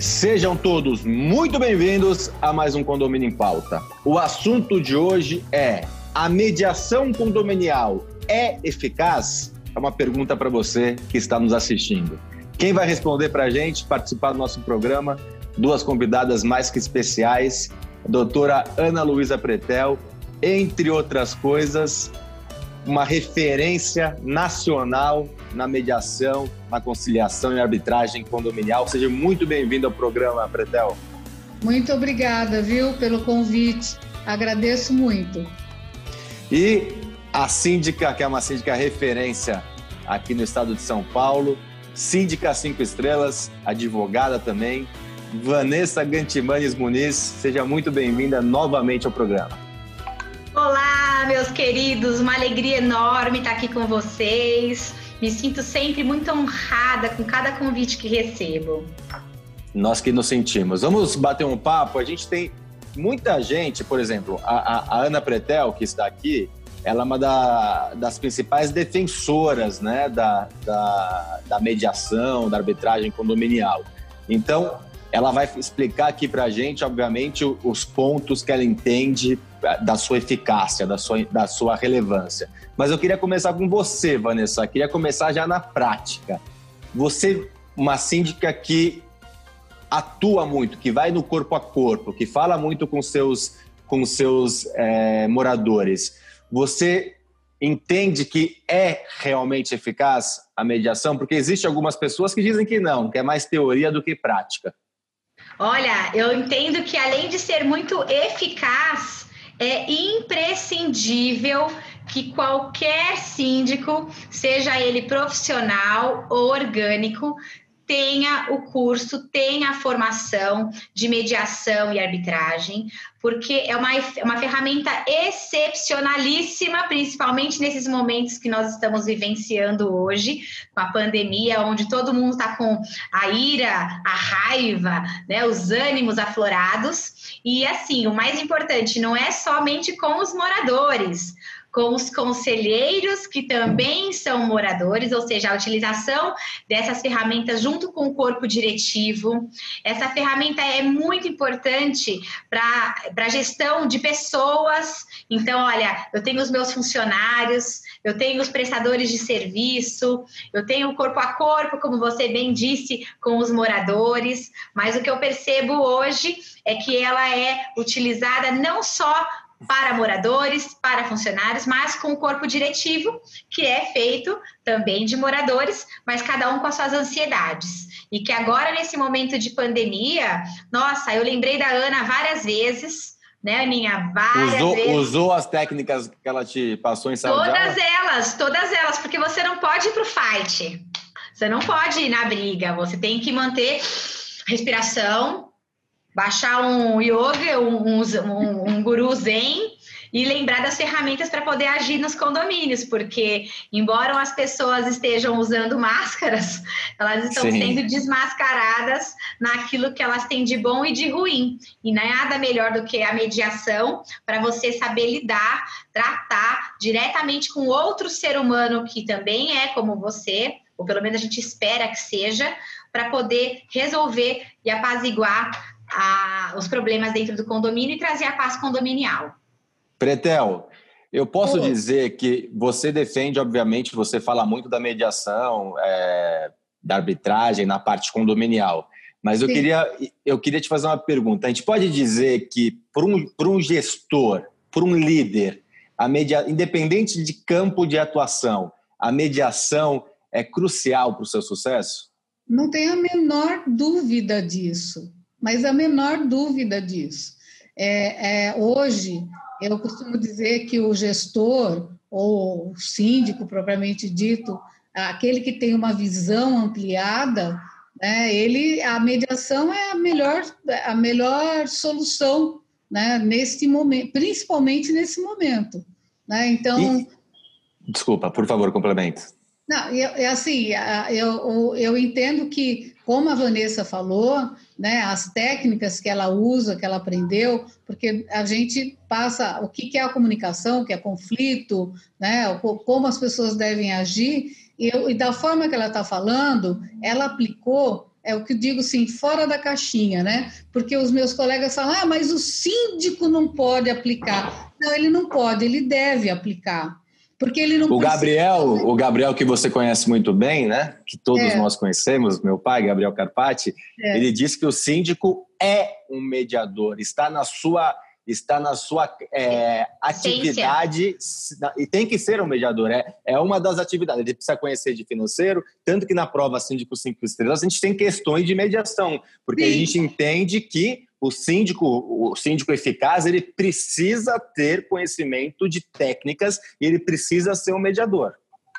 Sejam todos muito bem-vindos a mais um Condomínio em Pauta. O assunto de hoje é: a mediação condominial é eficaz? É uma pergunta para você que está nos assistindo. Quem vai responder para a gente, participar do nosso programa, duas convidadas mais que especiais, a doutora Ana Luísa Pretel, entre outras coisas, uma referência nacional na mediação, na conciliação e arbitragem condominial. Seja muito bem-vindo ao programa, Pretel. Muito obrigada, viu, pelo convite. Agradeço muito. E a síndica, que é uma síndica referência aqui no estado de São Paulo, síndica cinco estrelas, advogada também, Vanessa Gantimanes Muniz. Seja muito bem-vinda novamente ao programa. Olá, meus queridos, uma alegria enorme estar aqui com vocês. Me sinto sempre muito honrada com cada convite que recebo. Nós que nos sentimos. Vamos bater um papo. A gente tem muita gente, por exemplo, a, a, Ana Pretel, que está aqui, ela é uma da, das principais defensoras né, da, da, da mediação, da arbitragem condominial. Então, ela vai explicar aqui para a gente, obviamente, os pontos que ela entende da sua eficácia, da sua, da sua relevância. Mas eu queria começar com você, Vanessa. Eu queria começar já na prática. Você, uma síndica que atua muito, que vai no corpo a corpo, que fala muito com seus, com seus é, moradores. Você entende que é realmente eficaz a mediação? Porque existem algumas pessoas que dizem que não, que é mais teoria do que prática. Olha, eu entendo que além de ser muito eficaz, é imprescindível que qualquer síndico, seja ele profissional ou orgânico, tenha o curso, tenha a formação de mediação e arbitragem, porque é uma, é uma ferramenta excepcionalíssima, principalmente nesses momentos que nós estamos vivenciando hoje, com a pandemia, onde todo mundo está com a ira, a raiva, né, os ânimos aflorados. E assim, o mais importante não é somente com os moradores, com os conselheiros, que também são moradores, ou seja, a utilização dessas ferramentas junto com o corpo diretivo. Essa ferramenta é muito importante para a gestão de pessoas. Então, olha, eu tenho os meus funcionários, eu tenho os prestadores de serviço, eu tenho o corpo a corpo, como você bem disse, com os moradores, mas o que eu percebo hoje é que ela é utilizada não só para moradores, para funcionários, mas com o corpo diretivo, que é feito também de moradores, mas cada um com as suas ansiedades. E que agora, nesse momento de pandemia, nossa, eu lembrei da Ana várias vezes, né, Aninha? Várias usou, vezes. Usou as técnicas que ela te passou em sala Todas elas, todas elas, porque você não pode ir para o fight. Você não pode ir na briga, você tem que manter respiração, baixar um yoga, um, um, um guru zen e lembrar das ferramentas para poder agir nos condomínios, porque embora as pessoas estejam usando máscaras, elas estão Sim. sendo desmascaradas naquilo que elas têm de bom e de ruim. E nada melhor do que a mediação para você saber lidar, tratar diretamente com outro ser humano que também é como você, ou pelo menos a gente espera que seja, para poder resolver e apaziguar a, os problemas dentro do condomínio e trazer a paz condominial. Pretel, eu posso dizer que você defende, obviamente, você fala muito da mediação, é, da arbitragem na parte condominial. Mas eu queria, eu queria te fazer uma pergunta. A gente pode dizer que, para um, um gestor, para um líder, a media, independente de campo de atuação, a mediação é crucial para o seu sucesso? Não tenho a menor dúvida disso mas a menor dúvida disso. É, é, hoje, eu costumo dizer que o gestor, ou o síndico propriamente dito, aquele que tem uma visão ampliada, né, ele, a mediação é a melhor, a melhor solução né, nesse momento, principalmente nesse momento. Né? Então. E, desculpa, por favor, complemente. Não, é assim, eu, eu entendo que, como a Vanessa falou, né, as técnicas que ela usa, que ela aprendeu, porque a gente passa o que é a comunicação, o que é conflito, né, como as pessoas devem agir, e, e da forma que ela está falando, ela aplicou é o que eu digo assim, fora da caixinha, né? Porque os meus colegas falam, ah, mas o síndico não pode aplicar. Não, ele não pode, ele deve aplicar. Porque ele não o Gabriel, o Gabriel que você conhece muito bem, né? Que todos é. nós conhecemos, meu pai, Gabriel Carpati, é. ele disse que o síndico é um mediador, está na sua está na sua é, atividade e tem que ser um mediador. É, é uma das atividades. Ele precisa conhecer de financeiro, tanto que na prova Síndico 5 Estrelas a gente tem questões de mediação, porque Sim. a gente entende que o síndico, o síndico eficaz, ele precisa ter conhecimento de técnicas e ele precisa ser um mediador.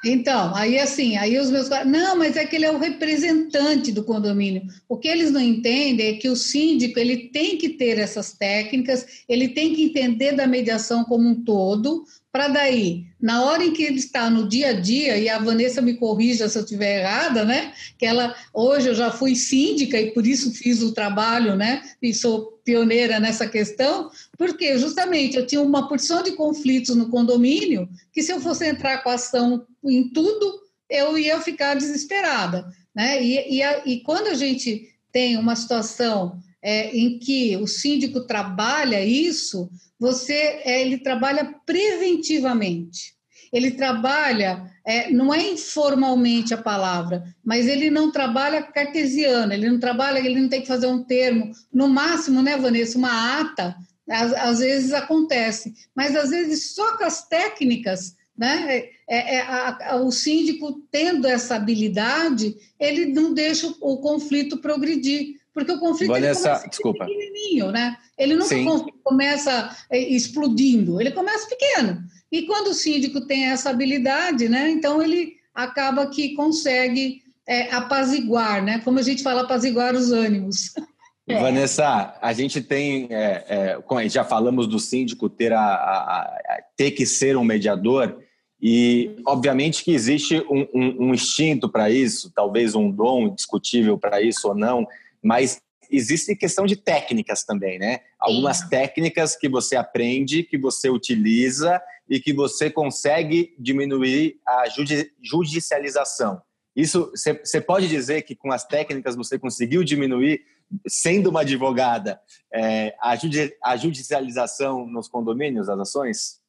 Então, aí assim, aí os meus não, mas é que ele é o representante do condomínio. O que eles não entendem é que o síndico ele tem que ter essas técnicas, ele tem que entender da mediação como um todo, para daí, na hora em que ele está no dia a dia, e a Vanessa me corrija se eu estiver errada, né? Que ela, hoje eu já fui síndica e por isso fiz o trabalho, né? E sou pioneira nessa questão, porque justamente eu tinha uma porção de conflitos no condomínio que se eu fosse entrar com ação em tudo, eu ia ficar desesperada, né? E, e, a, e quando a gente tem uma situação é, em que o síndico trabalha isso, você é, ele trabalha preventivamente. Ele trabalha, é, não é informalmente a palavra, mas ele não trabalha cartesiano, ele não trabalha, ele não tem que fazer um termo. No máximo, né, Vanessa, uma ata, às, às vezes acontece, mas às vezes só com as técnicas né? É, é, a, a, o síndico tendo essa habilidade, ele não deixa o, o conflito progredir. Porque o conflito Vanessa, ele começa desculpa. pequenininho, né? Ele nunca começa é, explodindo, ele começa pequeno. E quando o síndico tem essa habilidade, né? Então ele acaba que consegue é, apaziguar, né? Como a gente fala, apaziguar os ânimos. É. Vanessa, a gente tem, é, é, já falamos do síndico ter, a, a, a, ter que ser um mediador, e obviamente que existe um, um, um instinto para isso, talvez um dom discutível para isso ou não, mas existe questão de técnicas também, né? Sim. Algumas técnicas que você aprende, que você utiliza e que você consegue diminuir a judicialização. Isso, você pode dizer que com as técnicas você conseguiu diminuir, sendo uma advogada, é, a, judi a judicialização nos condomínios, as ações?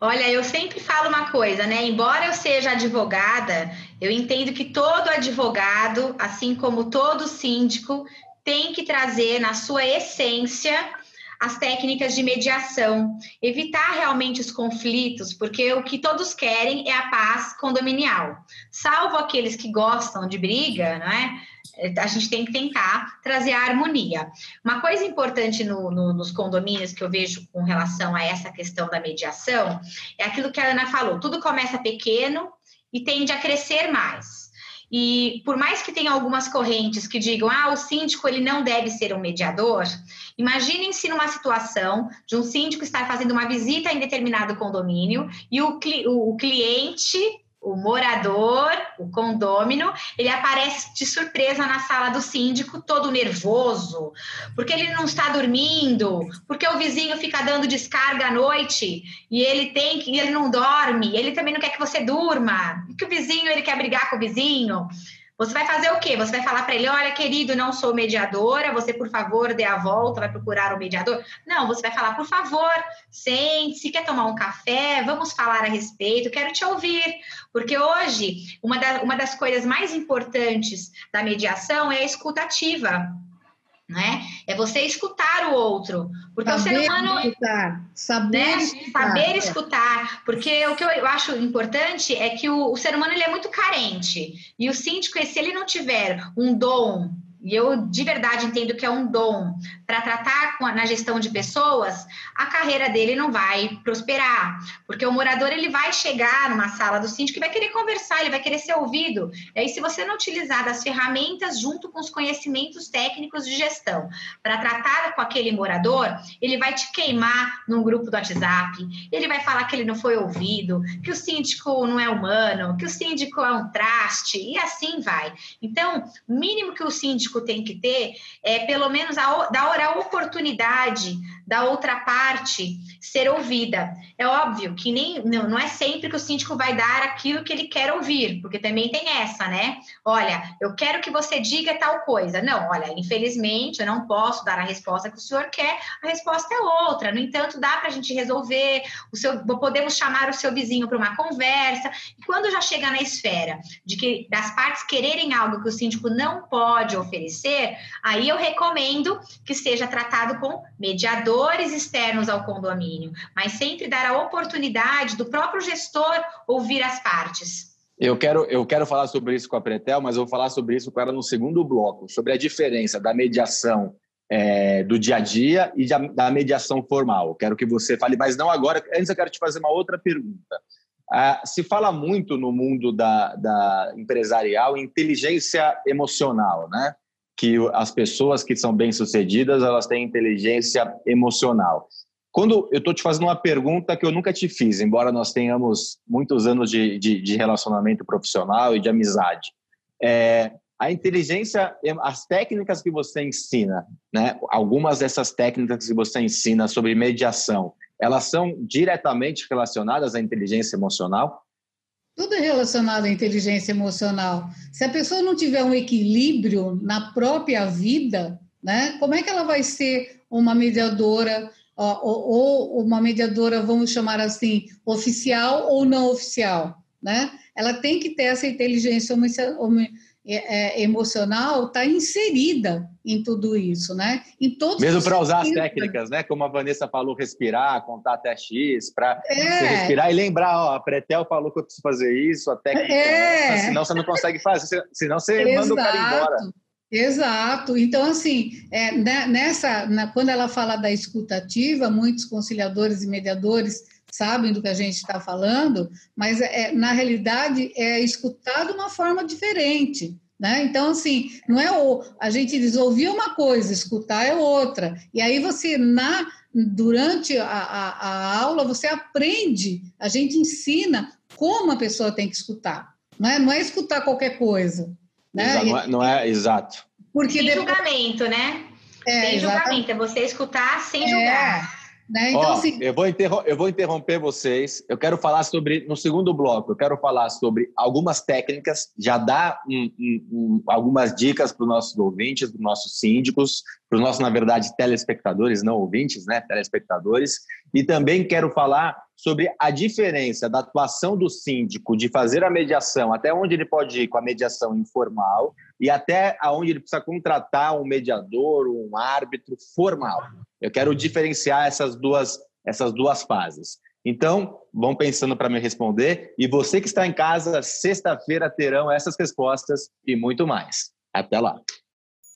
Olha, eu sempre falo uma coisa, né? Embora eu seja advogada, eu entendo que todo advogado, assim como todo síndico, tem que trazer na sua essência as técnicas de mediação, evitar realmente os conflitos, porque o que todos querem é a paz condominial. Salvo aqueles que gostam de briga, não é? A gente tem que tentar trazer a harmonia. Uma coisa importante no, no, nos condomínios que eu vejo com relação a essa questão da mediação é aquilo que a Ana falou: tudo começa pequeno e tende a crescer mais. E por mais que tenha algumas correntes que digam, ah, o síndico ele não deve ser um mediador, imaginem-se numa situação de um síndico estar fazendo uma visita em determinado condomínio e o, o cliente o morador, o condômino, ele aparece de surpresa na sala do síndico, todo nervoso, porque ele não está dormindo, porque o vizinho fica dando descarga à noite e ele tem que, ele não dorme, ele também não quer que você durma, que o vizinho ele quer brigar com o vizinho. Você vai fazer o quê? Você vai falar para ele: olha, querido, não sou mediadora, você, por favor, dê a volta, vai procurar o um mediador? Não, você vai falar: por favor, sente-se, quer tomar um café, vamos falar a respeito, quero te ouvir. Porque hoje, uma, da, uma das coisas mais importantes da mediação é a escutativa né? É você escutar o outro, porque saber o ser humano escutar, saber, né? escutar, saber é. escutar, porque o que eu acho importante é que o, o ser humano ele é muito carente e o síndico, se ele não tiver um dom e eu de verdade entendo que é um dom para tratar a, na gestão de pessoas, a carreira dele não vai prosperar, porque o morador ele vai chegar numa sala do síndico e vai querer conversar, ele vai querer ser ouvido. E aí, se você não utilizar das ferramentas junto com os conhecimentos técnicos de gestão para tratar com aquele morador, ele vai te queimar num grupo do WhatsApp, ele vai falar que ele não foi ouvido, que o síndico não é humano, que o síndico é um traste, e assim vai. Então, mínimo que o síndico síndico tem que ter é pelo menos a, dar a oportunidade da outra parte ser ouvida. É óbvio que nem não, não é sempre que o síndico vai dar aquilo que ele quer ouvir, porque também tem essa, né? Olha, eu quero que você diga tal coisa. Não, olha, infelizmente eu não posso dar a resposta que o senhor quer, a resposta é outra. No entanto, dá para a gente resolver, o seu, podemos chamar o seu vizinho para uma conversa. E quando já chega na esfera de que das partes quererem algo que o síndico não pode oferecer, aí eu recomendo que seja tratado com mediador mediadores externos ao condomínio, mas sempre dar a oportunidade do próprio gestor ouvir as partes. Eu quero, eu quero falar sobre isso com a Pretel, mas vou falar sobre isso com ela no segundo bloco, sobre a diferença da mediação é, do dia a dia e da mediação formal. Quero que você fale, mas não agora. Antes eu quero te fazer uma outra pergunta. Ah, se fala muito no mundo da, da empresarial inteligência emocional, né? Que as pessoas que são bem-sucedidas, elas têm inteligência emocional. Quando eu estou te fazendo uma pergunta que eu nunca te fiz, embora nós tenhamos muitos anos de, de, de relacionamento profissional e de amizade, é, a inteligência, as técnicas que você ensina, né, algumas dessas técnicas que você ensina sobre mediação, elas são diretamente relacionadas à inteligência emocional? Tudo é relacionado à inteligência emocional. Se a pessoa não tiver um equilíbrio na própria vida, né, como é que ela vai ser uma mediadora ou, ou uma mediadora, vamos chamar assim, oficial ou não oficial, né? Ela tem que ter essa inteligência emocional está inserida em tudo isso, né? Em todos Mesmo para usar as técnicas, né? Como a Vanessa falou, respirar, contar até X, para é. respirar e lembrar, ó, a Pretel falou que eu preciso fazer isso, a técnica, é. essa, senão você não consegue fazer, senão você Exato. manda o cara embora. Exato. Então, assim, é, né, nessa, na, quando ela fala da escutativa, muitos conciliadores e mediadores sabem do que a gente está falando, mas é, na realidade é escutar de uma forma diferente. Né? Então, assim, não é o. A gente diz ouvir uma coisa, escutar é outra. E aí você, na, durante a, a, a aula, você aprende, a gente ensina como a pessoa tem que escutar. Não é, não é escutar qualquer coisa. Né? Exato, não, é, não é exato. Porque sem depois... julgamento, né? É, sem julgamento, é você escutar sem julgar. É. Né? Então, Ó, assim... eu, vou eu vou interromper vocês. Eu quero falar sobre, no segundo bloco, eu quero falar sobre algumas técnicas, já dar um, um, um, algumas dicas para os nossos ouvintes, para os nossos síndicos, para os nossos, na verdade, telespectadores, não ouvintes, né? Telespectadores. E também quero falar sobre a diferença da atuação do síndico de fazer a mediação, até onde ele pode ir com a mediação informal e até aonde ele precisa contratar um mediador, um árbitro formal. Eu quero diferenciar essas duas, essas duas fases. Então, vão pensando para me responder. E você que está em casa, sexta-feira terão essas respostas e muito mais. Até lá.